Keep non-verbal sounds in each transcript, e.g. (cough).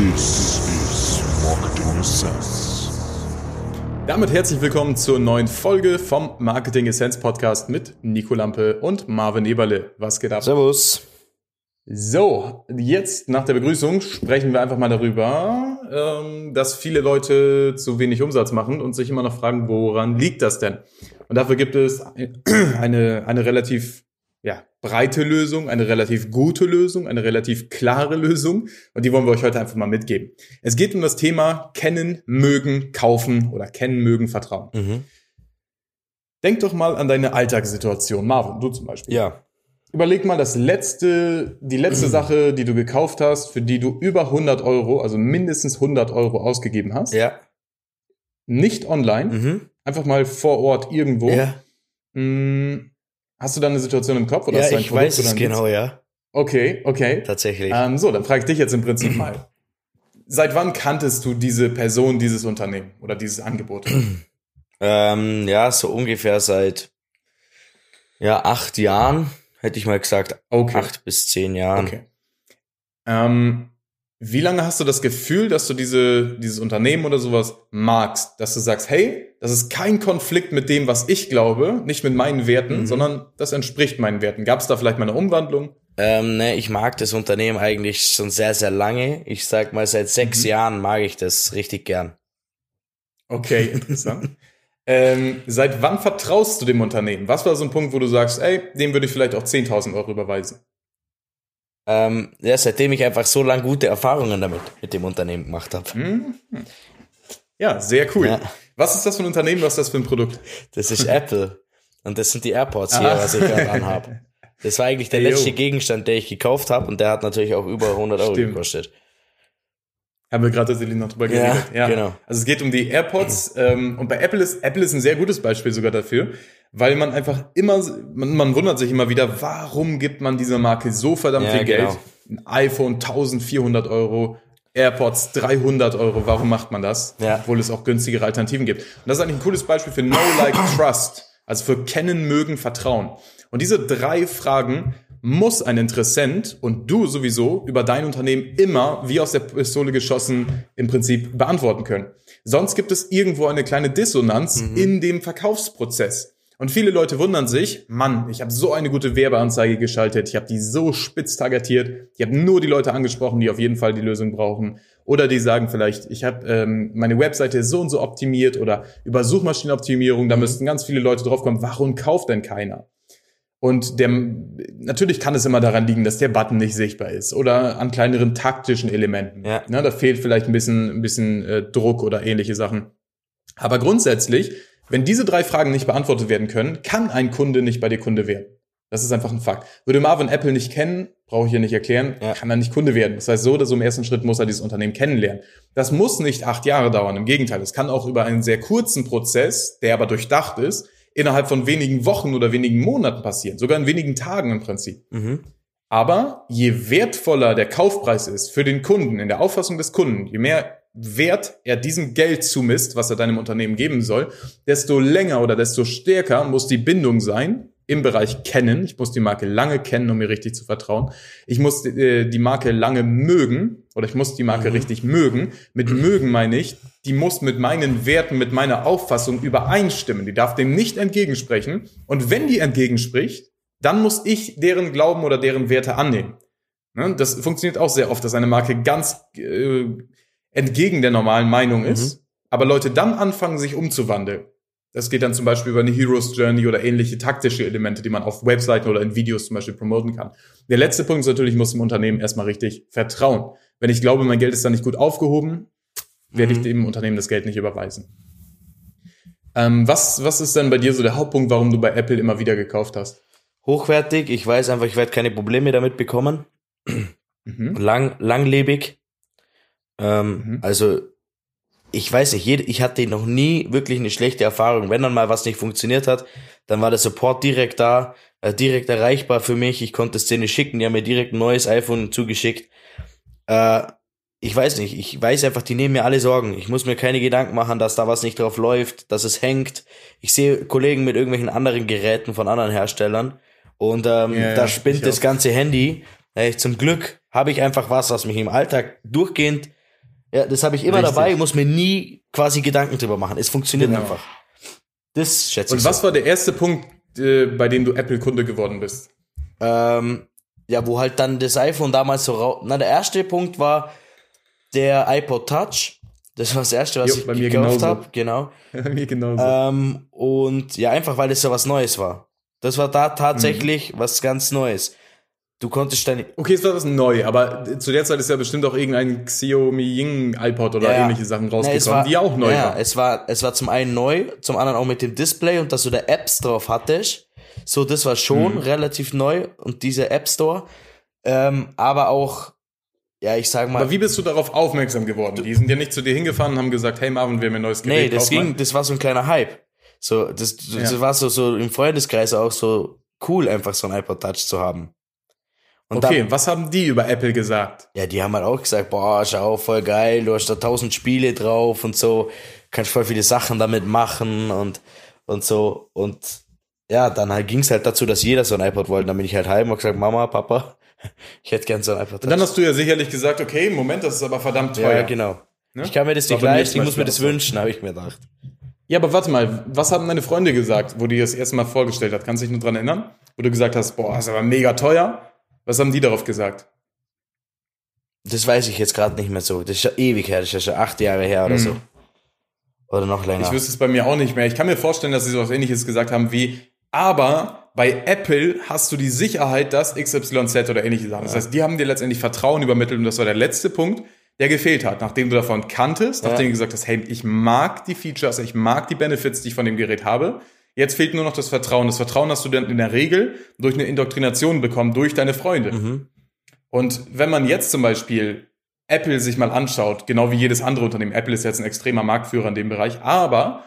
This is Marketing Essence. Damit herzlich willkommen zur neuen Folge vom Marketing Essence Podcast mit Nico Lampe und Marvin Eberle. Was geht ab? Servus. So, jetzt nach der Begrüßung sprechen wir einfach mal darüber, ähm, dass viele Leute zu wenig Umsatz machen und sich immer noch fragen, woran liegt das denn? Und dafür gibt es eine, eine relativ ja, breite Lösung, eine relativ gute Lösung, eine relativ klare Lösung. Und die wollen wir euch heute einfach mal mitgeben. Es geht um das Thema kennen, mögen, kaufen oder kennen, mögen, vertrauen. Mhm. Denk doch mal an deine Alltagssituation. Marvin, du zum Beispiel. Ja. Überleg mal das letzte, die letzte (clears throat) Sache, die du gekauft hast, für die du über 100 Euro, also mindestens 100 Euro ausgegeben hast. Ja. Nicht online, Mhm. einfach mal vor Ort irgendwo. Ja, Hm, Hast du da eine Situation im Kopf? Oder ja hast du ein ich Produkt weiß es genau, ja. Okay, okay. Tatsächlich. Ähm, so, dann frage ich dich jetzt im Prinzip mal. Seit wann kanntest du diese Person, dieses Unternehmen oder dieses Angebot? (clears throat) Ähm, ja, so ungefähr seit ja, acht Jahren, hätte ich mal gesagt. Okay. Acht bis zehn Jahren. Okay. Ähm, wie lange hast du das Gefühl, dass du diese, dieses Unternehmen oder sowas magst? Dass du sagst, hey, das ist kein Konflikt mit dem, was ich glaube, nicht mit meinen Werten, Mhm. sondern das entspricht meinen Werten. Gab es da vielleicht mal eine Umwandlung? Ähm, ne, ich mag das Unternehmen eigentlich schon sehr, sehr lange. Ich sag mal, seit sechs Mhm. Jahren mag ich das richtig gern. Okay, interessant. (laughs) ähm, seit wann vertraust du dem Unternehmen? Was war so ein Punkt, wo du sagst, ey, dem würde ich vielleicht auch 10.000 Euro überweisen? Ähm, ja, seitdem ich einfach so lange gute Erfahrungen damit, mit dem Unternehmen gemacht habe. Mhm. Ja, sehr cool. Ja. Was ist das für ein Unternehmen? Was ist das für ein Produkt? Das ist (laughs) Apple. Und das sind die AirPods hier, Ah. was ich gerade anhabe. Das war eigentlich der Ey, yo. letzte Gegenstand, den ich gekauft habe und der hat natürlich auch über 100 Euro Stimmt. gekostet. Haben wir gerade tatsächlich noch drüber Ja, geredet. genau. Also es geht um die AirPods ähm, und bei Apple ist Apple ist ein sehr gutes Beispiel sogar dafür, weil man einfach immer man, man wundert sich immer wieder, warum gibt man dieser Marke so verdammt Ja, viel Geld? genau. Ein iPhone 1400 Euro, AirPods 300 Euro. Warum macht man das? Ja. Obwohl es auch günstigere Alternativen gibt. Und das ist eigentlich ein cooles Beispiel für Know, Like, (coughs) Trust. Also für Kennen, Mögen, Vertrauen. Und diese drei Fragen muss ein Interessent und du sowieso über dein Unternehmen immer wie aus der Pistole geschossen im Prinzip beantworten können. Sonst gibt es irgendwo eine kleine Dissonanz in dem Verkaufsprozess. Und viele Leute wundern sich, Mann, ich habe so eine gute Werbeanzeige geschaltet, ich habe die so spitz targetiert, ich habe nur die Leute angesprochen, die auf jeden Fall die Lösung brauchen. Oder die sagen vielleicht, ich habe ähm, meine Webseite so und so optimiert oder über Suchmaschinenoptimierung, da müssten ganz viele Leute draufkommen, warum kauft denn keiner? Und der, natürlich kann es immer daran liegen, dass der Button nicht sichtbar ist oder an kleineren taktischen Elementen. Ja. Ne, da fehlt vielleicht ein bisschen, ein bisschen äh, Druck oder ähnliche Sachen. Aber grundsätzlich, wenn diese drei Fragen nicht beantwortet werden können, kann ein Kunde nicht bei dir Kunde werden. Das ist einfach ein Fakt. Würde Marvin Apple nicht kennen, brauche ich hier nicht erklären, Ja. kann er nicht Kunde werden. Das heißt, so oder so im ersten Schritt muss er dieses Unternehmen kennenlernen. Das muss nicht acht Jahre dauern. Im Gegenteil, es kann auch über einen sehr kurzen Prozess, der aber durchdacht ist, innerhalb von wenigen Wochen oder wenigen Monaten passieren. Sogar in wenigen Tagen im Prinzip. Mhm. Aber je wertvoller der Kaufpreis ist für den Kunden, in der Auffassung des Kunden, je mehr Wert er diesem Geld zumisst, was er deinem Unternehmen geben soll, desto länger oder desto stärker muss die Bindung sein im Bereich kennen. Ich muss die Marke lange kennen, um mir richtig zu vertrauen. Ich muss äh, die Marke lange mögen oder ich muss die Marke Mhm. richtig mögen. Mit mögen meine ich, die muss mit meinen Werten, mit meiner Auffassung übereinstimmen. Die darf dem nicht entgegensprechen. Und wenn die entgegenspricht, dann muss ich deren Glauben oder deren Werte annehmen. Ne? Das funktioniert auch sehr oft, dass eine Marke ganz äh, entgegen der normalen Meinung ist, aber Leute dann anfangen, sich umzuwandeln. Das geht dann zum Beispiel über eine Hero's Journey oder ähnliche taktische Elemente, die man auf Webseiten oder in Videos zum Beispiel promoten kann. Der letzte Punkt ist natürlich, ich muss dem Unternehmen erstmal richtig vertrauen. Wenn ich glaube, mein Geld ist da nicht gut aufgehoben, werde ich Mhm. dem Unternehmen das Geld nicht überweisen. Ähm, was, was ist denn bei dir so der Hauptpunkt, warum du bei Apple immer wieder gekauft hast? Hochwertig, ich weiß einfach, ich werde keine Probleme damit bekommen. Mhm. Lang, langlebig. Ähm, Mhm. Also, ich weiß nicht, ich hatte noch nie wirklich eine schlechte Erfahrung. Wenn dann mal was nicht funktioniert hat, dann war der Support direkt da, äh, direkt erreichbar für mich. Ich konnte Szene schicken, die haben mir direkt ein neues iPhone zugeschickt. Äh, ich weiß nicht, ich weiß einfach, die nehmen mir alle Sorgen. Ich muss mir keine Gedanken machen, dass da was nicht drauf läuft, dass es hängt. Ich sehe Kollegen mit irgendwelchen anderen Geräten von anderen Herstellern und ähm, ja, da spinnt das ganze Handy. Äh, zum Glück habe ich einfach was, was mich im Alltag durchgehend Ja, das habe ich immer Richtig. dabei, muss mir nie quasi Gedanken drüber machen. Es funktioniert Genau. einfach. Das schätze ich Und was war der erste Punkt, äh, bei dem du Apple-Kunde geworden bist? so. Ähm, ja, wo halt dann das iPhone damals so rau... Na, der erste Punkt war der iPod Touch. Das war das erste, was Jo, ich bei mir gekauft habe. Genau. (laughs) Mir genauso. Ähm, und ja, einfach weil es so was Neues war. Das war da tatsächlich was ganz Neues. Du konntest dann. Okay, es war was neu, aber zu der Zeit ist ja bestimmt auch irgendein Xiaomi Ying iPod oder Ja. ähnliche Sachen rausgekommen, es war, die auch neu ja, waren. es war, es war zum einen neu, zum anderen auch mit dem Display und dass du da Apps drauf hattest. So, das war schon Mhm. relativ neu und dieser App Store. Ähm, aber auch, ja, ich sag mal, Aber wie bist du darauf aufmerksam geworden? Die sind ja nicht zu dir hingefahren und haben gesagt, hey Marvin, wir haben ein neues Gerät. nee, das kauf mal. ging, das war so ein kleiner Hype. So, das, das Ja. war so, so im Freundeskreis auch so cool, einfach so ein iPod Touch zu haben. Und Okay, dann, was haben die über Apple gesagt? ja, die haben halt auch gesagt, boah, schau, voll geil, du hast da tausend Spiele drauf und so, kannst voll viele Sachen damit machen und, und so. Und ja, dann halt ging's halt dazu, dass jeder so ein iPod wollte. Dann bin ich halt heim und gesagt, Mama, Papa, (laughs) ich hätte gern so ein iPod Und dann hast du ja sicherlich gesagt, okay, Moment, das ist aber verdammt teuer. ja, genau. Ne? Ich kann mir das nicht leisten, ich muss mir das wünschen, habe ich mir gedacht. Ja, aber warte mal, was haben deine Freunde gesagt, wo die das erste Mal vorgestellt hat? Kannst du dich nur dran erinnern? Wo du gesagt hast, boah, ist aber mega teuer. Was haben die darauf gesagt? Das weiß ich jetzt gerade nicht mehr so. Das ist schon ewig her, das ist ja schon acht Jahre her oder so. Oder noch länger. Ich wüsste es bei mir auch nicht mehr. Ich kann mir vorstellen, dass sie so was ähnliches gesagt haben wie, aber bei Apple hast du die Sicherheit, dass XYZ oder ähnliche Sachen. Das heißt, die haben dir letztendlich Vertrauen übermittelt und das war der letzte Punkt, der gefehlt hat. Nachdem du davon kanntest, Ja. nachdem du gesagt hast, hey, ich mag die Features, ich mag die Benefits, die ich von dem Gerät habe. Jetzt fehlt nur noch das Vertrauen. Das Vertrauen hast du dann in der Regel durch eine Indoktrination bekommen, durch deine Freunde. Mhm. Und wenn man jetzt zum Beispiel Apple sich mal anschaut, genau wie jedes andere Unternehmen, Apple ist jetzt ein extremer Marktführer in dem Bereich, aber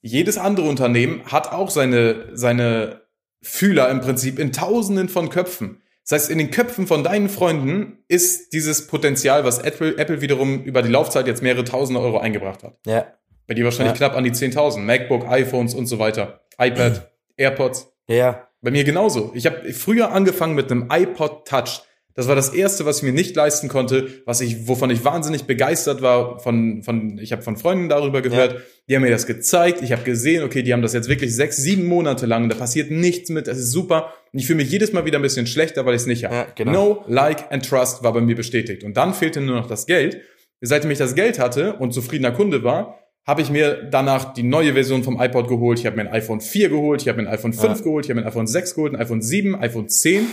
jedes andere Unternehmen hat auch seine, seine Fühler im Prinzip in Tausenden von Köpfen. Das heißt, in den Köpfen von deinen Freunden ist dieses Potenzial, was Apple, Apple wiederum über die Laufzeit jetzt mehrere Tausende Euro eingebracht hat. Ja. Bei dir wahrscheinlich Ja. knapp an die 10.000. MacBook, iPhones und so weiter. iPad, AirPods. Ja. Bei mir genauso. Ich habe früher angefangen mit einem iPod Touch. Das war das erste, was ich mir nicht leisten konnte, was ich, wovon ich wahnsinnig begeistert war. Von, von, ich habe von Freunden darüber gehört. Die haben mir das gezeigt. Ich habe gesehen, okay, die haben das jetzt wirklich sechs, sieben Monate lang. Da passiert nichts mit. Das ist super. Und ich fühle mich jedes Mal wieder ein bisschen schlechter, weil ich es nicht habe. Ja, genau. No, like and trust war bei mir bestätigt. Und dann fehlte nur noch das Geld. Seitdem ich das Geld hatte und zufriedener Kunde war, habe ich mir danach die neue Version vom iPod geholt. Ich habe mir ein iPhone 4 geholt, ich habe mir ein iPhone 5 Ja. geholt, ich habe mir ein iPhone 6 geholt, ein iPhone 7, iPhone 10.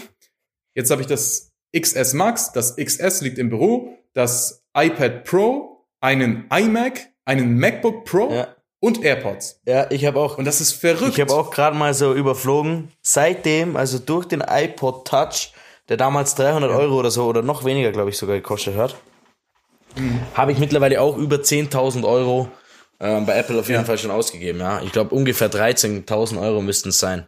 Jetzt habe ich das XS Max, das XS liegt im Büro, das iPad Pro, einen iMac, einen MacBook Pro Ja. und AirPods. Ja, ich habe auch Und das ist verrückt. Ich habe auch gerade mal so überflogen. Seitdem, also durch den iPod Touch, der damals 300 Euro oder so oder noch weniger, glaube ich, sogar gekostet hat, habe ich mittlerweile auch über 10.000 Euro ähm, bei Apple auf jeden Ja. Fall schon ausgegeben. Ja, ich glaube ungefähr 13.000 Euro müssten es sein.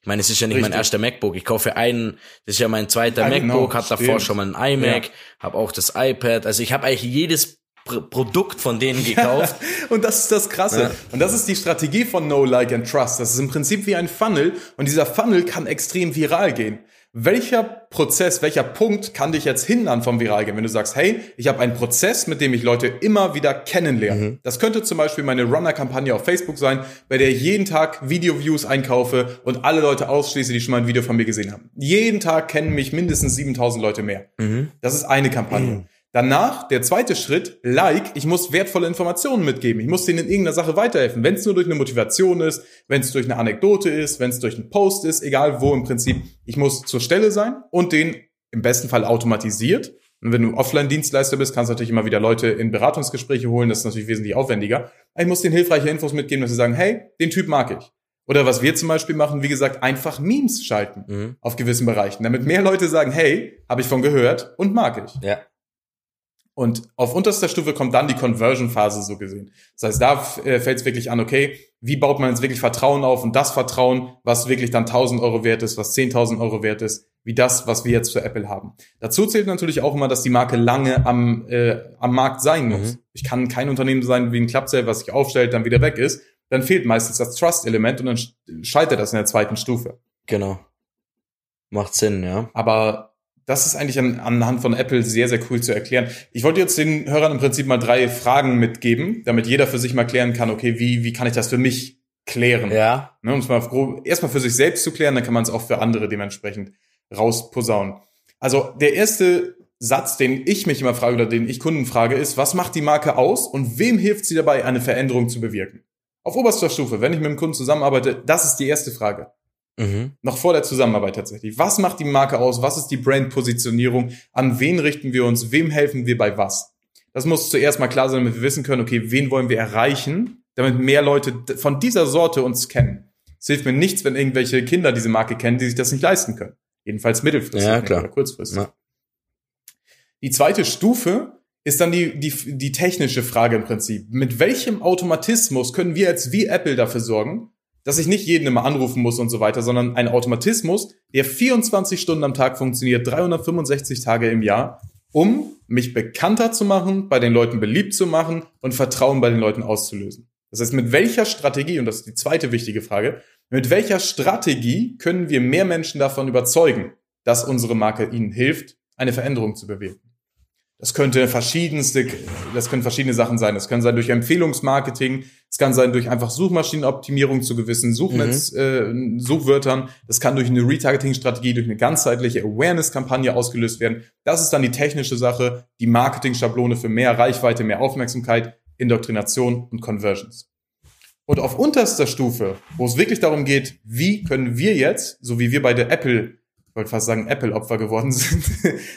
Ich meine, es ist ja nicht mein Richtig. erster MacBook. Ich kaufe einen, das ist ja mein zweiter MacBook, genau, hat davor stimmt. schon mal ein iMac, Ja. habe auch das iPad. Also ich habe eigentlich jedes Pr Produkt von denen gekauft. (laughs) Und das ist das Krasse. Ja. Und das ist die Strategie von No Like and Trust. Das ist im Prinzip wie ein Funnel und dieser Funnel kann extrem viral gehen. Welcher Prozess, welcher Punkt kann dich jetzt hindern vom viral gehen? Wenn du sagst, hey, ich habe einen Prozess, mit dem ich Leute immer wieder kennenlerne. Das könnte zum Beispiel meine Runner-Kampagne auf Facebook sein, bei der ich jeden Tag Video-Views einkaufe und alle Leute ausschließe, die schon mal ein Video von mir gesehen haben. Jeden Tag kennen mich mindestens 7000 Leute mehr. Das ist eine Kampagne. Danach, der zweite Schritt, like, ich muss wertvolle Informationen mitgeben. Ich muss denen in irgendeiner Sache weiterhelfen. Wenn es nur durch eine Motivation ist, wenn es durch eine Anekdote ist, wenn es durch einen Post ist, egal wo im Prinzip. Ich muss zur Stelle sein und den im besten Fall automatisiert. Und wenn du Offline-Dienstleister bist, kannst du natürlich immer wieder Leute in Beratungsgespräche holen. Das ist natürlich wesentlich aufwendiger. Aber ich muss denen hilfreiche Infos mitgeben, dass sie sagen, hey, den Typ mag ich. Oder was wir zum Beispiel machen, wie gesagt, einfach Memes schalten Mhm. auf gewissen Bereichen, damit mehr Leute sagen, hey, habe ich von gehört und mag ich. Ja. Und auf unterster Stufe kommt dann die Conversion-Phase so gesehen. Das heißt, da äh, fällt es wirklich an, okay, wie baut man jetzt wirklich Vertrauen auf und das Vertrauen, was wirklich dann 1000 Euro wert ist, was 10.000 Euro wert ist, wie das, was wir jetzt für Apple haben. Dazu zählt natürlich auch immer, dass die Marke lange am, äh, am Markt sein muss. Mhm. Ich kann kein Unternehmen sein wie ein Clubsale, was sich aufstellt, dann wieder weg ist. Dann fehlt meistens das Trust-Element und dann sch- scheitert das in der zweiten Stufe. Genau. Macht Sinn, ja. Aber das ist eigentlich an, anhand von Apple sehr, sehr cool zu erklären. Ich wollte jetzt den Hörern im Prinzip mal drei Fragen mitgeben, damit jeder für sich mal klären kann, okay, wie, wie kann ich das für mich klären? Ja. Ne, um es mal grob, erstmal für sich selbst zu klären, dann kann man es auch für andere dementsprechend rausposaunen. Also der erste Satz, den ich mich immer frage oder den ich Kunden frage, ist, was macht die Marke aus und wem hilft sie dabei, eine Veränderung zu bewirken? Auf oberster Stufe, wenn ich mit einem Kunden zusammenarbeite, das ist die erste Frage. Mhm. Noch vor der Zusammenarbeit tatsächlich. Was macht die Marke aus? Was ist die Brand-Positionierung? An wen richten wir uns? Wem helfen wir bei was? Das muss zuerst mal klar sein, damit wir wissen können, okay, wen wollen wir erreichen, damit mehr Leute von dieser Sorte uns kennen. Es hilft mir nichts, wenn irgendwelche Kinder diese Marke kennen, die sich das nicht leisten können. Jedenfalls mittelfristig Ja, klar. oder kurzfristig. Ja. Die zweite Stufe ist dann die, die, die technische Frage im Prinzip. Mit welchem Automatismus können wir jetzt wie Apple dafür sorgen, dass ich nicht jeden immer anrufen muss und so weiter, sondern ein Automatismus, der 24 Stunden am Tag funktioniert, 365 Tage im Jahr, um mich bekannter zu machen, bei den Leuten beliebt zu machen und Vertrauen bei den Leuten auszulösen. Das heißt, mit welcher Strategie, und das ist die zweite wichtige Frage, mit welcher Strategie können wir mehr Menschen davon überzeugen, dass unsere Marke ihnen hilft, eine Veränderung zu bewirken? Das könnte verschiedenste, das können verschiedene Sachen sein. Das kann sein durch Empfehlungsmarketing, es kann sein durch einfach Suchmaschinenoptimierung zu gewissen Suchnetz, äh, Suchwörtern. Das kann durch eine Retargeting-Strategie, durch eine ganzheitliche Awareness-Kampagne ausgelöst werden. Das ist dann die technische Sache, die Marketing-Schablone für mehr Reichweite, mehr Aufmerksamkeit, Indoktrination und Conversions. Und auf unterster Stufe, wo es wirklich darum geht, wie können wir jetzt, so wie wir bei der Apple ich wollte fast sagen, Apple-Opfer geworden (laughs) sind,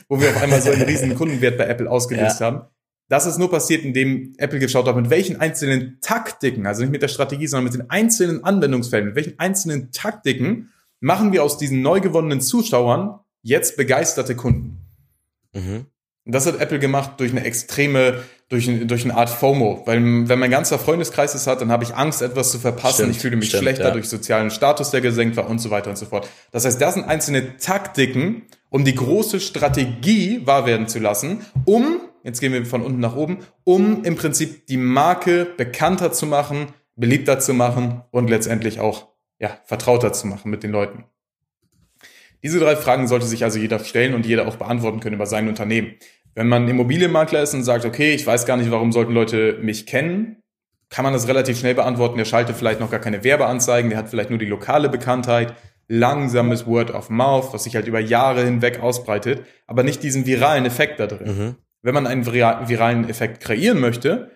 wo wir auf einmal so einen (laughs) riesen Kundenwert bei Apple ausgelöst Ja. haben. Das ist nur passiert, indem Apple geschaut hat, mit welchen einzelnen Taktiken, also nicht mit der Strategie, sondern mit den einzelnen Anwendungsfällen, mit welchen einzelnen Taktiken machen wir aus diesen neu gewonnenen Zuschauern jetzt begeisterte Kunden. Mhm. Das hat Apple gemacht durch eine extreme, durch, ein- durch eine Art FOMO. Weil wenn mein ganzer Freundeskreis es hat, dann habe ich Angst, etwas zu verpassen. Stimmt, ich fühle mich stimmt, schlechter ja. durch sozialen Status, der gesenkt war und so weiter und so fort. Das heißt, das sind einzelne Taktiken, um die große Strategie wahr werden zu lassen, um, jetzt gehen wir von unten nach oben, um im Prinzip die Marke bekannter zu machen, beliebter zu machen und letztendlich auch, ja, vertrauter zu machen mit den Leuten. Diese drei Fragen sollte sich also jeder stellen und jeder auch beantworten können über sein Unternehmen. Wenn man Immobilienmakler ist und sagt, okay, ich weiß gar nicht, warum sollten Leute mich kennen, kann man das relativ schnell beantworten. Der schaltet vielleicht noch gar keine Werbeanzeigen, der hat vielleicht nur die lokale Bekanntheit, langsames Word of Mouth, was sich halt über Jahre hinweg ausbreitet, aber nicht diesen viralen Effekt da drin. Mhm. Wenn man einen vira- viralen Effekt kreieren möchte,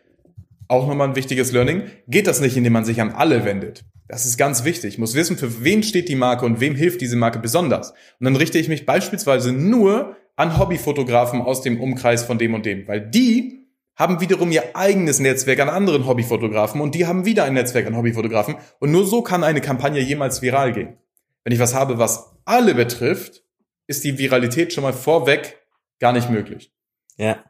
auch nochmal ein wichtiges Learning, geht das nicht, indem man sich an alle wendet. Das ist ganz wichtig. Ich muss wissen, für wen steht die Marke und wem hilft diese Marke besonders. Und dann richte ich mich beispielsweise nur an Hobbyfotografen aus dem Umkreis von dem und dem, weil die haben wiederum ihr eigenes Netzwerk an anderen Hobbyfotografen und die haben wieder ein Netzwerk an Hobbyfotografen und nur so kann eine Kampagne jemals viral gehen. Wenn ich was habe, was alle betrifft, ist die Viralität schon mal vorweg gar nicht möglich. Ja.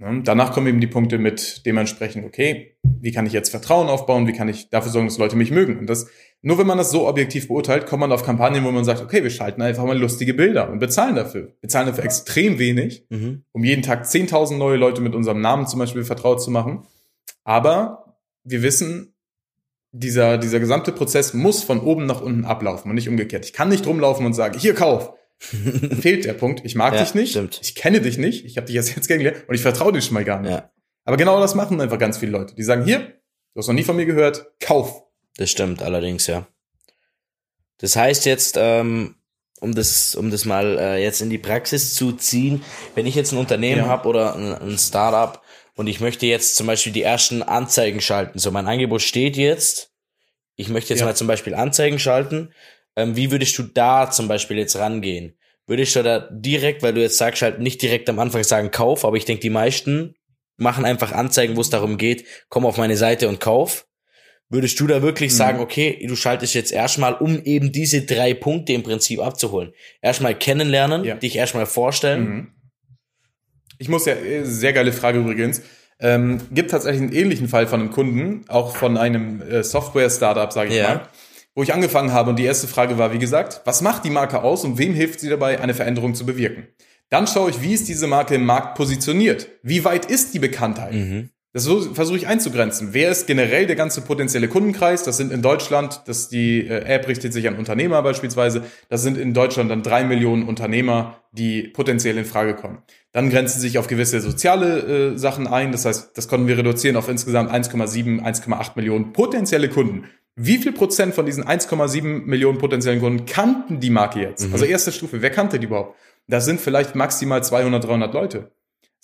Ne? Danach kommen eben die Punkte mit dementsprechend, okay, wie kann ich jetzt Vertrauen aufbauen, wie kann ich dafür sorgen, dass Leute mich mögen. Und das, nur wenn man das so objektiv beurteilt, kommt man auf Kampagnen, wo man sagt, okay, wir schalten einfach mal lustige Bilder und bezahlen dafür. Bezahlen dafür extrem wenig, Mhm. um jeden Tag 10.000 neue Leute mit unserem Namen zum Beispiel vertraut zu machen. Aber wir wissen, dieser, dieser gesamte Prozess muss von oben nach unten ablaufen und nicht umgekehrt. Ich kann nicht rumlaufen und sagen, hier kauf. (laughs) Fehlt der Punkt. Ich mag Ja, dich nicht. stimmt. Ich kenne dich nicht. Ich habe dich erst jetzt (laughs) kennengelernt und ich vertraue dir schon mal gar nicht. Ja. Aber genau das machen einfach ganz viele Leute. Die sagen, hier, du hast noch nie von mir gehört, kauf. Das stimmt allerdings, ja. Das heißt jetzt, ähm, um das, um das mal äh, jetzt in die Praxis zu ziehen, wenn ich jetzt ein Unternehmen Ja. habe oder ein, ein Startup und ich möchte jetzt zum Beispiel die ersten Anzeigen schalten. So, mein Angebot steht jetzt. Ich möchte jetzt Ja. mal zum Beispiel Anzeigen schalten. Ähm, wie würdest du da zum Beispiel jetzt rangehen? Würdest du da direkt, weil du jetzt sagst, halt nicht direkt am Anfang sagen, kauf, aber ich denke, die meisten machen einfach Anzeigen, wo es darum geht, komm auf meine Seite und kauf. Würdest du da wirklich Mhm. sagen, okay, du schaltest jetzt erstmal, um eben diese drei Punkte im Prinzip abzuholen? Erstmal kennenlernen, Ja. dich erstmal vorstellen. Mhm. Ich muss ja, äh, sehr geile Frage übrigens. Ähm, gibt tatsächlich einen ähnlichen Fall von einem Kunden, auch von einem äh, Software-Startup, sage ich Ja. mal, wo ich angefangen habe und die erste Frage war, wie gesagt, was macht die Marke aus und wem hilft sie dabei, eine Veränderung zu bewirken? Dann schaue ich, wie ist diese Marke im Markt positioniert? Wie weit ist die Bekanntheit? Mhm. Das versuche ich einzugrenzen. Wer ist generell der ganze potenzielle Kundenkreis? Das sind in Deutschland, das die äh, App richtet sich an Unternehmer beispielsweise. Das sind in Deutschland dann drei Millionen Unternehmer, die potenziell in Frage kommen. Dann grenzen sich auf gewisse soziale äh, Sachen ein. Das heißt, das konnten wir reduzieren auf insgesamt 1,7, 1,8 Millionen potenzielle Kunden. Wie viel Prozent von diesen 1,7 Millionen potenziellen Kunden kannten die Marke jetzt? Also erste Stufe, wer kannte die überhaupt? Das sind vielleicht maximal 200, 300 Leute.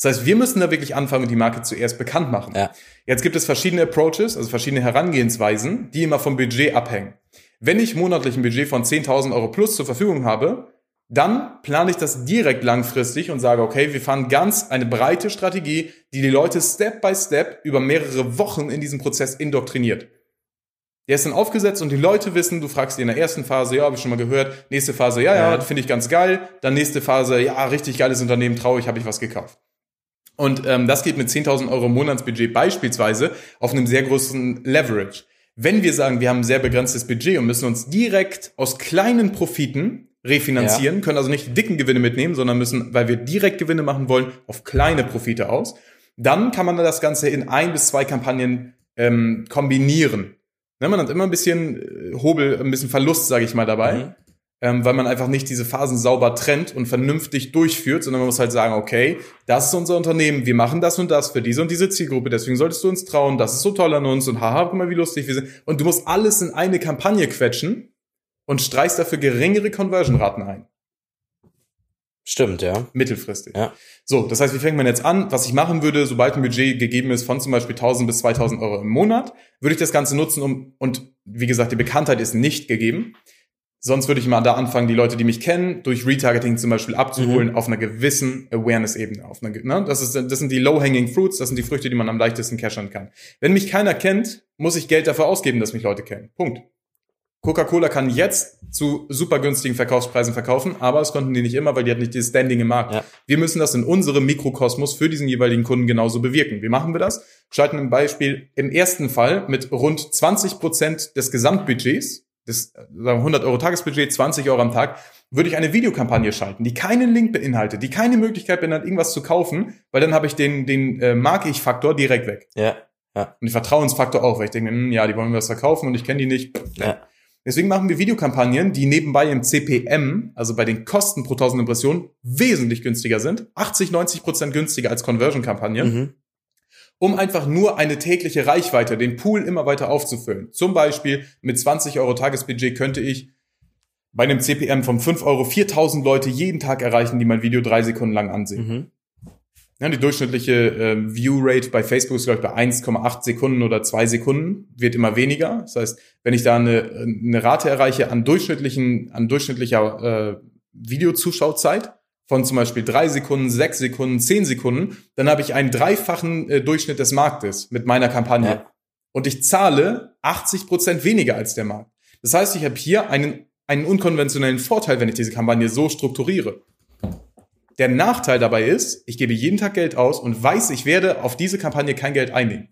Das heißt, wir müssen da wirklich anfangen, die Marke zuerst bekannt machen. Ja. Jetzt gibt es verschiedene Approaches, also verschiedene Herangehensweisen, die immer vom Budget abhängen. Wenn ich monatlich ein Budget von 10.000 Euro plus zur Verfügung habe, dann plane ich das direkt langfristig und sage, okay, wir fahren ganz eine breite Strategie, die die Leute Step by Step über mehrere Wochen in diesem Prozess indoktriniert. Der ist dann aufgesetzt und die Leute wissen, du fragst die in der ersten Phase, ja, habe ich schon mal gehört. Nächste Phase, ja, ja, Ja. finde ich ganz geil. Dann nächste Phase, ja, richtig geiles Unternehmen, traurig, habe ich was gekauft. Und ähm, das geht mit 10.000 Euro Monatsbudget beispielsweise auf einem sehr großen Leverage. Wenn wir sagen, wir haben ein sehr begrenztes Budget und müssen uns direkt aus kleinen Profiten refinanzieren, können also nicht die dicken Gewinne mitnehmen, sondern müssen, weil wir direkt Gewinne machen wollen, auf kleine Profite aus, dann kann man das Ganze in ein bis zwei Kampagnen ähm, kombinieren. Ne, man hat immer ein bisschen äh, Hobel, ein bisschen Verlust, sage ich mal, dabei Mhm. ähm, weil man einfach nicht diese Phasen sauber trennt und vernünftig durchführt, sondern man muss halt sagen, okay, das ist unser Unternehmen, wir machen das und das für diese und diese Zielgruppe, deswegen solltest du uns trauen, das ist so toll an uns und haha, guck mal, wie lustig wir sind. Und du musst alles in eine Kampagne quetschen und streichst dafür geringere Conversion-Raten ein. Stimmt, ja. Mittelfristig. Ja. So, das heißt, wie fängt man jetzt an? Was ich machen würde, sobald ein Budget gegeben ist von zum Beispiel 1000 bis 2000 Euro im Monat, würde ich das Ganze nutzen, um, und wie gesagt, die Bekanntheit ist nicht gegeben. Sonst würde ich mal da anfangen, die Leute, die mich kennen, durch Retargeting zum Beispiel abzuholen auf einer gewissen Awareness-Ebene. Auf einer, ge- ne? das, ist, das sind die low-hanging fruits, das sind die Früchte, die man am leichtesten cashen kann. Wenn mich keiner kennt, muss ich Geld dafür ausgeben, dass mich Leute kennen. Punkt. Coca-Cola kann jetzt zu super günstigen Verkaufspreisen verkaufen, aber das konnten die nicht immer, weil die hat nicht dieses Standing im Markt. Ja. Wir müssen das in unserem Mikrokosmos für diesen jeweiligen Kunden genauso bewirken. Wie machen wir das? Schalten ein Beispiel im ersten Fall mit rund 20 Prozent des Gesamtbudgets, des äh, sagen wir 100 Euro Tagesbudget, 20 Euro am Tag, würde ich eine Videokampagne schalten, die keinen Link beinhaltet, die keine Möglichkeit beinhaltet, irgendwas zu kaufen, weil dann habe ich den, den äh, Mag-Ich-Faktor direkt weg. Ja. Und den Vertrauensfaktor auch, weil ich denke, hm, ja, die wollen mir was verkaufen und ich kenne die nicht. Ja. Deswegen machen wir Videokampagnen, die nebenbei im CPM, also bei den Kosten pro 1000 Impressionen, wesentlich günstiger sind. 80, 90 Prozent günstiger als Conversion-Kampagnen, Mhm. um einfach nur eine tägliche Reichweite, den Pool immer weiter aufzufüllen. Zum Beispiel mit 20 Euro Tagesbudget könnte ich bei einem CPM von 5 Euro 4000 Leute jeden Tag erreichen, die mein Video drei Sekunden lang ansehen. Mhm. Ja, die durchschnittliche äh, View-Rate bei Facebook ist, glaube ich, bei 1,8 Sekunden oder 2 Sekunden, wird immer weniger. Das heißt, wenn ich da eine, eine Rate erreiche an durchschnittlichen, an durchschnittlicher äh, Videozuschauzeit von zum Beispiel 3 Sekunden, 6 Sekunden, 10 Sekunden, dann habe ich einen dreifachen äh, Durchschnitt des Marktes mit meiner Kampagne. Ja. Und ich zahle 80 Prozent weniger als der Markt. Das heißt, ich habe hier einen, einen unkonventionellen Vorteil, wenn ich diese Kampagne so strukturiere. Der Nachteil dabei ist, ich gebe jeden Tag Geld aus und weiß, ich werde auf diese Kampagne kein Geld einnehmen.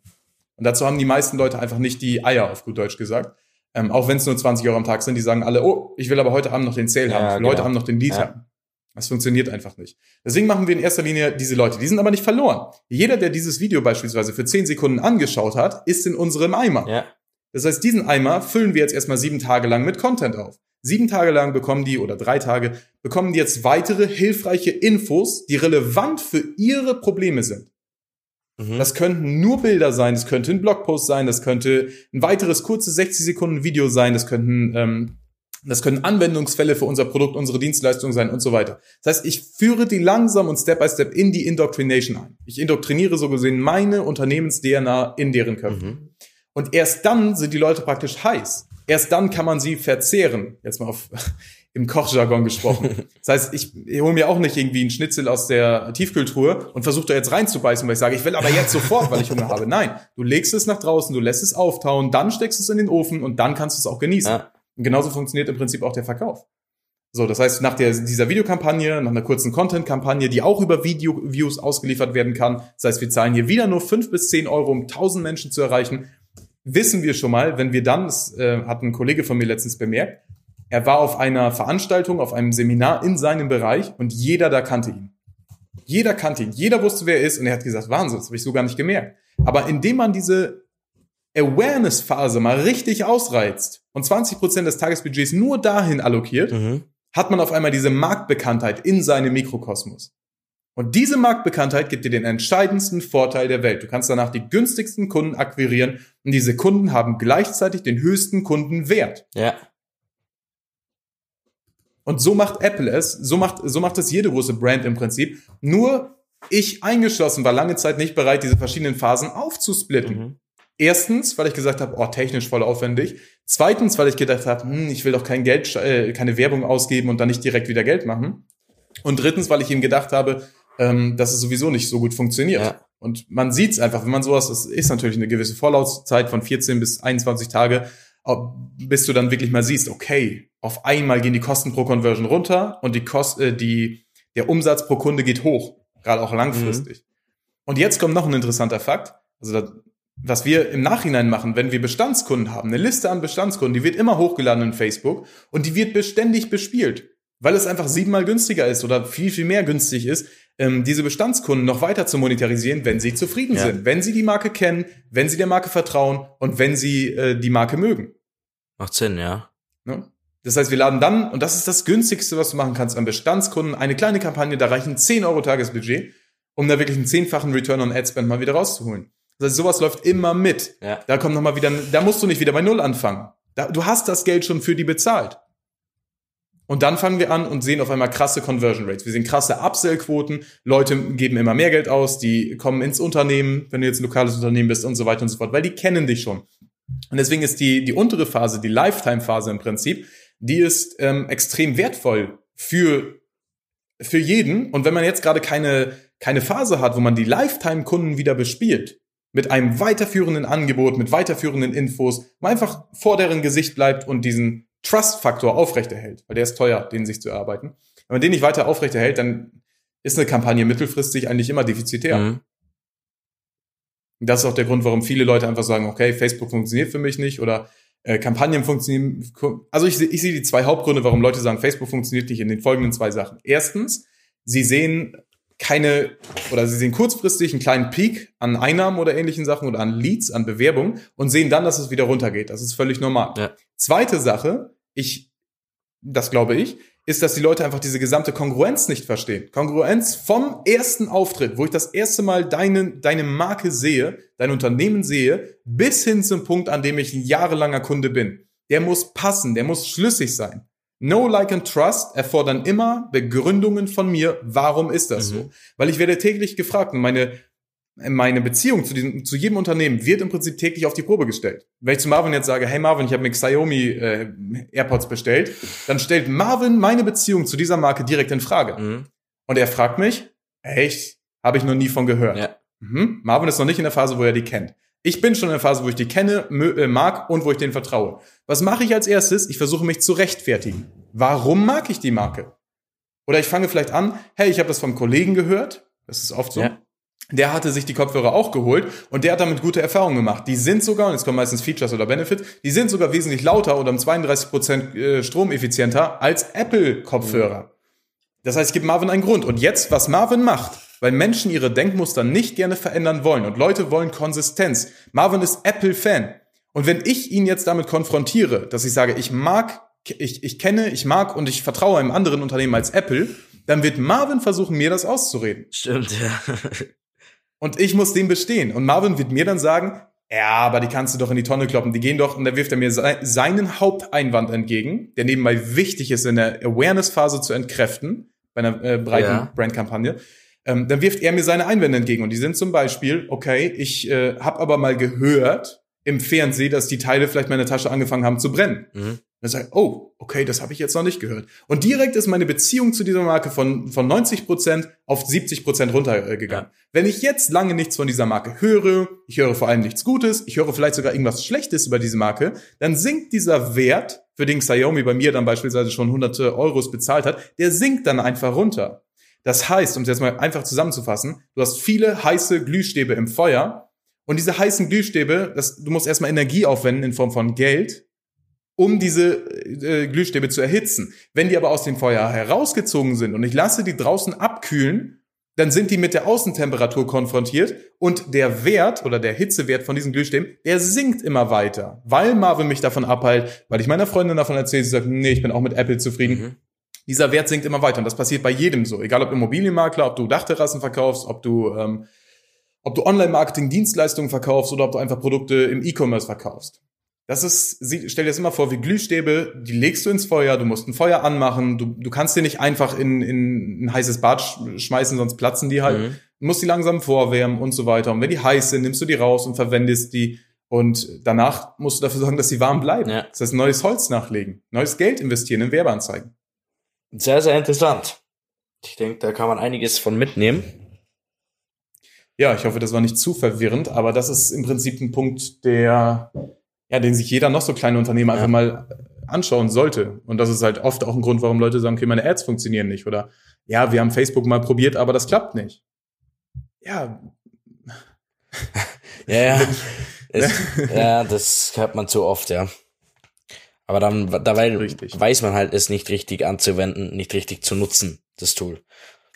Und dazu haben die meisten Leute einfach nicht die Eier, auf gut Deutsch gesagt. Ähm, auch wenn es nur 20 Euro am Tag sind, die sagen alle, oh, ich will aber heute Abend noch den Sale Ja, haben. genau. Leute haben noch den Lead Ja. haben. Das funktioniert einfach nicht. Deswegen machen wir in erster Linie diese Leute. Die sind aber nicht verloren. Jeder, der dieses Video beispielsweise für 10 Sekunden angeschaut hat, ist in unserem Eimer. Ja. Das heißt, diesen Eimer füllen wir jetzt erstmal sieben Tage lang mit Content auf. Sieben Tage lang bekommen die, oder drei Tage, bekommen die jetzt weitere hilfreiche Infos, die relevant für ihre Probleme sind. Mhm. Das könnten nur Bilder sein, das könnte ein Blogpost sein, das könnte ein weiteres kurzes 60 Sekunden Video sein, das könnten, ähm, das können Anwendungsfälle für unser Produkt, unsere Dienstleistung sein und so weiter. Das heißt, ich führe die langsam und Step by Step in die Indoctrination ein. Ich indoktriniere so gesehen meine Unternehmens-DNA in deren Köpfen. Mhm. Und erst dann sind die Leute praktisch heiß. Erst dann kann man sie verzehren. Jetzt mal auf, (laughs) im Kochjargon gesprochen. (laughs) Das heißt, ich, ich hole mir auch nicht irgendwie einen Schnitzel aus der Tiefkühltruhe und versuche da jetzt reinzubeißen, weil ich sage, ich will aber jetzt sofort, weil ich Hunger habe. Nein, du legst es nach draußen, du lässt es auftauen, dann steckst du es in den Ofen und dann kannst du es auch genießen. Ja. Und genauso funktioniert im Prinzip auch der Verkauf. So, das heißt, nach der, dieser Videokampagne, nach einer kurzen Content-Kampagne, die auch über Video-Views ausgeliefert werden kann, das heißt, wir zahlen hier wieder nur fünf bis zehn Euro, um 1000 Menschen zu erreichen, wissen wir schon mal, wenn wir dann, das äh, hat ein Kollege von mir letztens bemerkt, er war auf einer Veranstaltung, auf einem Seminar in seinem Bereich und jeder da kannte ihn. Jeder kannte ihn, jeder wusste, wer er ist und er hat gesagt, Wahnsinn, das habe ich so gar nicht gemerkt. Aber indem man diese Awareness-Phase mal richtig ausreizt und 20% des Tagesbudgets nur dahin allokiert, Mhm. hat man auf einmal diese Marktbekanntheit in seinem Mikrokosmos. Und diese Marktbekanntheit gibt dir den entscheidendsten Vorteil der Welt. Du kannst danach die günstigsten Kunden akquirieren und diese Kunden haben gleichzeitig den höchsten Kundenwert. Ja. Und so macht Apple es, so macht, so macht es jede große Brand im Prinzip. Nur ich eingeschlossen war lange Zeit nicht bereit, diese verschiedenen Phasen aufzusplitten. Mhm. Erstens, weil ich gesagt habe, oh, technisch voll aufwendig. Zweitens, weil ich gedacht habe, hm, ich will doch kein Geld, äh, keine Werbung ausgeben und dann nicht direkt wieder Geld machen. Und drittens, weil ich ihm gedacht habe, ähm, dass es sowieso nicht so gut funktioniert. Ja. Und man sieht es einfach, wenn man sowas, es ist natürlich eine gewisse Vorlaufzeit von 14 bis 21 Tage, bis du dann wirklich mal siehst, okay, auf einmal gehen die Kosten pro Conversion runter und die Kost, äh, die, der Umsatz pro Kunde geht hoch, gerade auch langfristig. Und jetzt kommt noch ein interessanter Fakt. Also das, was wir im Nachhinein machen, wenn wir Bestandskunden haben, eine Liste an Bestandskunden, die wird immer hochgeladen in Facebook und die wird beständig bespielt, weil es einfach siebenmal günstiger ist oder viel, viel mehr günstig ist, ähm, diese Bestandskunden noch weiter zu monetarisieren, wenn sie zufrieden Ja. sind, wenn sie die Marke kennen, wenn sie der Marke vertrauen und wenn sie äh, die Marke mögen. Macht Sinn, ja. Ne? Das heißt, wir laden dann, und das ist das günstigste, was du machen kannst, an Bestandskunden, eine kleine Kampagne, da reichen 10 Euro Tagesbudget, um da wirklich einen zehnfachen Return on Ad Spend mal wieder rauszuholen. Das heißt, sowas läuft immer mit. Ja. Da kommt noch mal wieder, da musst du nicht wieder bei Null anfangen. Da, du hast das Geld schon für die bezahlt. Und dann fangen wir an und sehen auf einmal krasse Conversion Rates. Wir sehen krasse Upsell-Quoten. Leute geben immer mehr Geld aus, die kommen ins Unternehmen, wenn du jetzt ein lokales Unternehmen bist und so weiter und so fort, weil die kennen dich schon. Und deswegen ist die, die untere Phase, die Lifetime-Phase im Prinzip, die ist ähm, extrem wertvoll für, für jeden. Und wenn man jetzt gerade keine, keine Phase hat, wo man die Lifetime-Kunden wieder bespielt, mit einem weiterführenden Angebot, mit weiterführenden Infos, man einfach vor deren Gesicht bleibt und diesen Trust-Faktor aufrechterhält, weil der ist teuer, den sich zu erarbeiten. Wenn man den nicht weiter aufrechterhält, dann ist eine Kampagne mittelfristig eigentlich immer defizitär. Mhm. Und Das ist auch der Grund, warum viele Leute einfach sagen, okay, Facebook funktioniert für mich nicht oder äh, Kampagnen funktionieren. Also ich, ich sehe die zwei Hauptgründe, warum Leute sagen, Facebook funktioniert nicht in den folgenden zwei Sachen. Erstens, sie sehen keine oder sie sehen kurzfristig einen kleinen Peak an Einnahmen oder ähnlichen Sachen oder an Leads, an Bewerbungen und sehen dann, dass es wieder runtergeht. Das ist völlig normal. Ja. Zweite Sache, ich, das glaube ich, ist, dass die Leute einfach diese gesamte Kongruenz nicht verstehen. Kongruenz vom ersten Auftritt, wo ich das erste Mal deine, deine Marke sehe, dein Unternehmen sehe, bis hin zum Punkt, an dem ich ein jahrelanger Kunde bin. Der muss passen, der muss schlüssig sein. No, like and trust erfordern immer Begründungen von mir. Warum ist das Mhm. so? Weil ich werde täglich gefragt und meine, meine Beziehung zu, diesem, zu jedem Unternehmen wird im Prinzip täglich auf die Probe gestellt. Wenn ich zu Marvin jetzt sage, hey Marvin, ich habe mir Xiaomi äh, AirPods bestellt, dann stellt Marvin meine Beziehung zu dieser Marke direkt in Frage. Mhm. Und er fragt mich, echt, habe ich noch nie von gehört. Ja. Mhm. Marvin ist noch nicht in der Phase, wo er die kennt. Ich bin schon in der Phase, wo ich die kenne, äh, mag und wo ich denen vertraue. Was mache ich als erstes? Ich versuche mich zu rechtfertigen. Warum mag ich die Marke? Oder ich fange vielleicht an, hey, ich habe das vom Kollegen gehört. Das ist oft so. Ja. Der hatte sich die Kopfhörer auch geholt und der hat damit gute Erfahrungen gemacht. Die sind sogar, und jetzt kommen meistens Features oder Benefits, die sind sogar wesentlich lauter oder um 32 Prozent äh, stromeffizienter als Apple-Kopfhörer. Das heißt, ich gebe Marvin einen Grund. Und jetzt, was Marvin macht, weil Menschen ihre Denkmuster nicht gerne verändern wollen und Leute wollen Konsistenz. Marvin ist Apple-Fan. Und wenn ich ihn jetzt damit konfrontiere, dass ich sage, ich mag, ich, ich kenne, ich mag und ich vertraue einem anderen Unternehmen als Apple, dann wird Marvin versuchen, mir das auszureden. Stimmt, ja. Und ich muss dem bestehen. Und Marvin wird mir dann sagen, ja, aber die kannst du doch in die Tonne kloppen. Die gehen doch, und da wirft er mir sei- seinen Haupteinwand entgegen, der nebenbei wichtig ist, in der Awareness-Phase zu entkräften, bei einer äh, breiten Ja. Brandkampagne. Ähm, dann wirft er mir seine Einwände entgegen. Und die sind zum Beispiel, okay, ich äh, habe aber mal gehört im Fernsehen, dass die Teile vielleicht meine Tasche angefangen haben zu brennen. Mhm. Dann sage ich, oh, okay, das habe ich jetzt noch nicht gehört. Und direkt ist meine Beziehung zu dieser Marke von, von 90% auf 70% runtergegangen. Ja. Wenn ich jetzt lange nichts von dieser Marke höre, ich höre vor allem nichts Gutes, ich höre vielleicht sogar irgendwas Schlechtes über diese Marke, dann sinkt dieser Wert, für den Xiaomi bei mir dann beispielsweise schon hunderte Euros bezahlt hat, der sinkt dann einfach runter. Das heißt, um es jetzt mal einfach zusammenzufassen, du hast viele heiße Glühstäbe im Feuer und diese heißen Glühstäbe, das, du musst erstmal Energie aufwenden in Form von Geld, um diese äh, Glühstäbe zu erhitzen. Wenn die aber aus dem Feuer herausgezogen sind und ich lasse die draußen abkühlen, dann sind die mit der Außentemperatur konfrontiert und der Wert oder der Hitzewert von diesen Glühstäben, der sinkt immer weiter, weil Marvin mich davon abhält, weil ich meiner Freundin davon erzähle, sie sagt, nee, ich bin auch mit Apple zufrieden. Mhm. Dieser Wert sinkt immer weiter und das passiert bei jedem so, egal ob Immobilienmakler, ob du Dachterrassen verkaufst, ob du ähm, ob du Online-Marketing-Dienstleistungen verkaufst oder ob du einfach Produkte im E-Commerce verkaufst. Das ist, sie- stell dir das immer vor, wie Glühstäbe, die legst du ins Feuer, du musst ein Feuer anmachen, du, du kannst die nicht einfach in, in ein heißes Bad sch- schmeißen, sonst platzen die halt. Mhm. Du musst die langsam vorwärmen und so weiter. Und wenn die heiß sind, nimmst du die raus und verwendest die. Und danach musst du dafür sorgen, dass sie warm bleiben. Ja. Das heißt, neues Holz nachlegen, neues Geld investieren in Werbeanzeigen. Sehr, sehr interessant. Ich denke, da kann man einiges von mitnehmen. Ja, ich hoffe, das war nicht zu verwirrend, aber das ist im Prinzip ein Punkt, der, ja, den sich jeder noch so kleine Unternehmer Ja. einfach mal anschauen sollte. Und das ist halt oft auch ein Grund, warum Leute sagen, okay, meine Ads funktionieren nicht. Oder ja, wir haben Facebook mal probiert, aber das klappt nicht. Ja, (laughs) Ja, ja. (laughs) Es, ja, das hört man zu oft, ja. Aber dann, dabei Richtig. weiß man halt, es nicht richtig anzuwenden, nicht richtig zu nutzen, das Tool.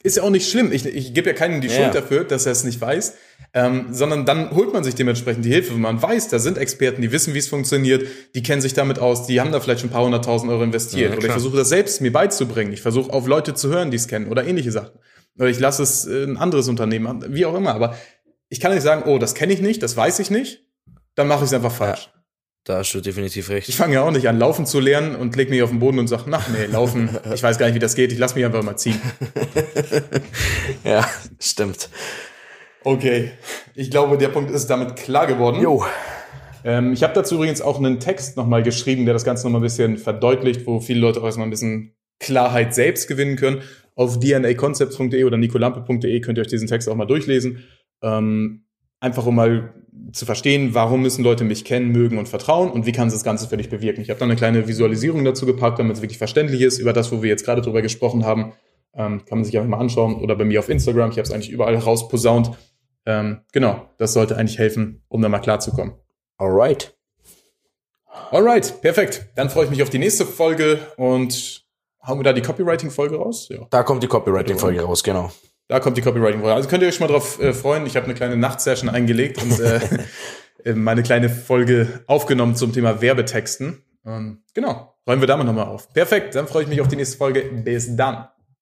Ist ja auch nicht schlimm. Ich, ich gebe ja keinem die Ja. Schuld dafür, dass er es nicht weiß, ähm, sondern dann holt man sich dementsprechend die Hilfe. Wenn man weiß, da sind Experten, die wissen, wie es funktioniert, die kennen sich damit aus, die haben da vielleicht schon ein paar hunderttausend Euro investiert. Ja, oder ich versuche das selbst mir beizubringen. Ich versuche auf Leute zu hören, die es kennen oder ähnliche Sachen. Oder ich lasse es äh, ein anderes Unternehmen, wie auch immer. Aber ich kann nicht sagen, oh, das kenne ich nicht, das weiß ich nicht, dann mache ich es einfach falsch. Da hast du definitiv Ich recht. fange ja auch nicht an, laufen zu lernen und leg mich auf den Boden und sage, ach nee, laufen, (laughs) ich weiß gar nicht, wie das geht, ich lass mich einfach mal ziehen. (laughs) Ja, stimmt. Okay, ich glaube, der Punkt ist damit klar geworden. Jo. Ähm, ich habe dazu übrigens auch einen Text nochmal geschrieben, der das Ganze nochmal ein bisschen verdeutlicht, wo viele Leute auch erstmal ein bisschen Klarheit selbst gewinnen können. Auf dnaconcepts.de oder nicolampe.de könnt ihr euch diesen Text auch mal durchlesen. Ähm, einfach um mal zu verstehen, warum müssen Leute mich kennen, mögen und vertrauen und wie kann das Ganze für dich bewirken. Ich habe da eine kleine Visualisierung dazu gepackt, damit es wirklich verständlich ist, über das, wo wir jetzt gerade drüber gesprochen haben. Ähm, kann man sich einfach mal anschauen oder bei mir auf Instagram. Ich habe es eigentlich überall rausposaunt. Ähm, genau, das sollte eigentlich helfen, um da mal klarzukommen. Alright. Alright, perfekt. Dann freue ich mich auf die nächste Folge und hauen wir da die Copywriting-Folge raus? Ja. Da kommt die Copywriting-Folge raus, genau. Da kommt die Copywriting-Folge. Also könnt ihr euch schon mal drauf äh, freuen. Ich habe eine kleine Nachtsession eingelegt und äh, (laughs) äh, meine kleine Folge aufgenommen zum Thema Werbetexten. Ähm, genau, räumen wir damit nochmal auf. Perfekt, dann freue ich mich auf die nächste Folge. Bis dann.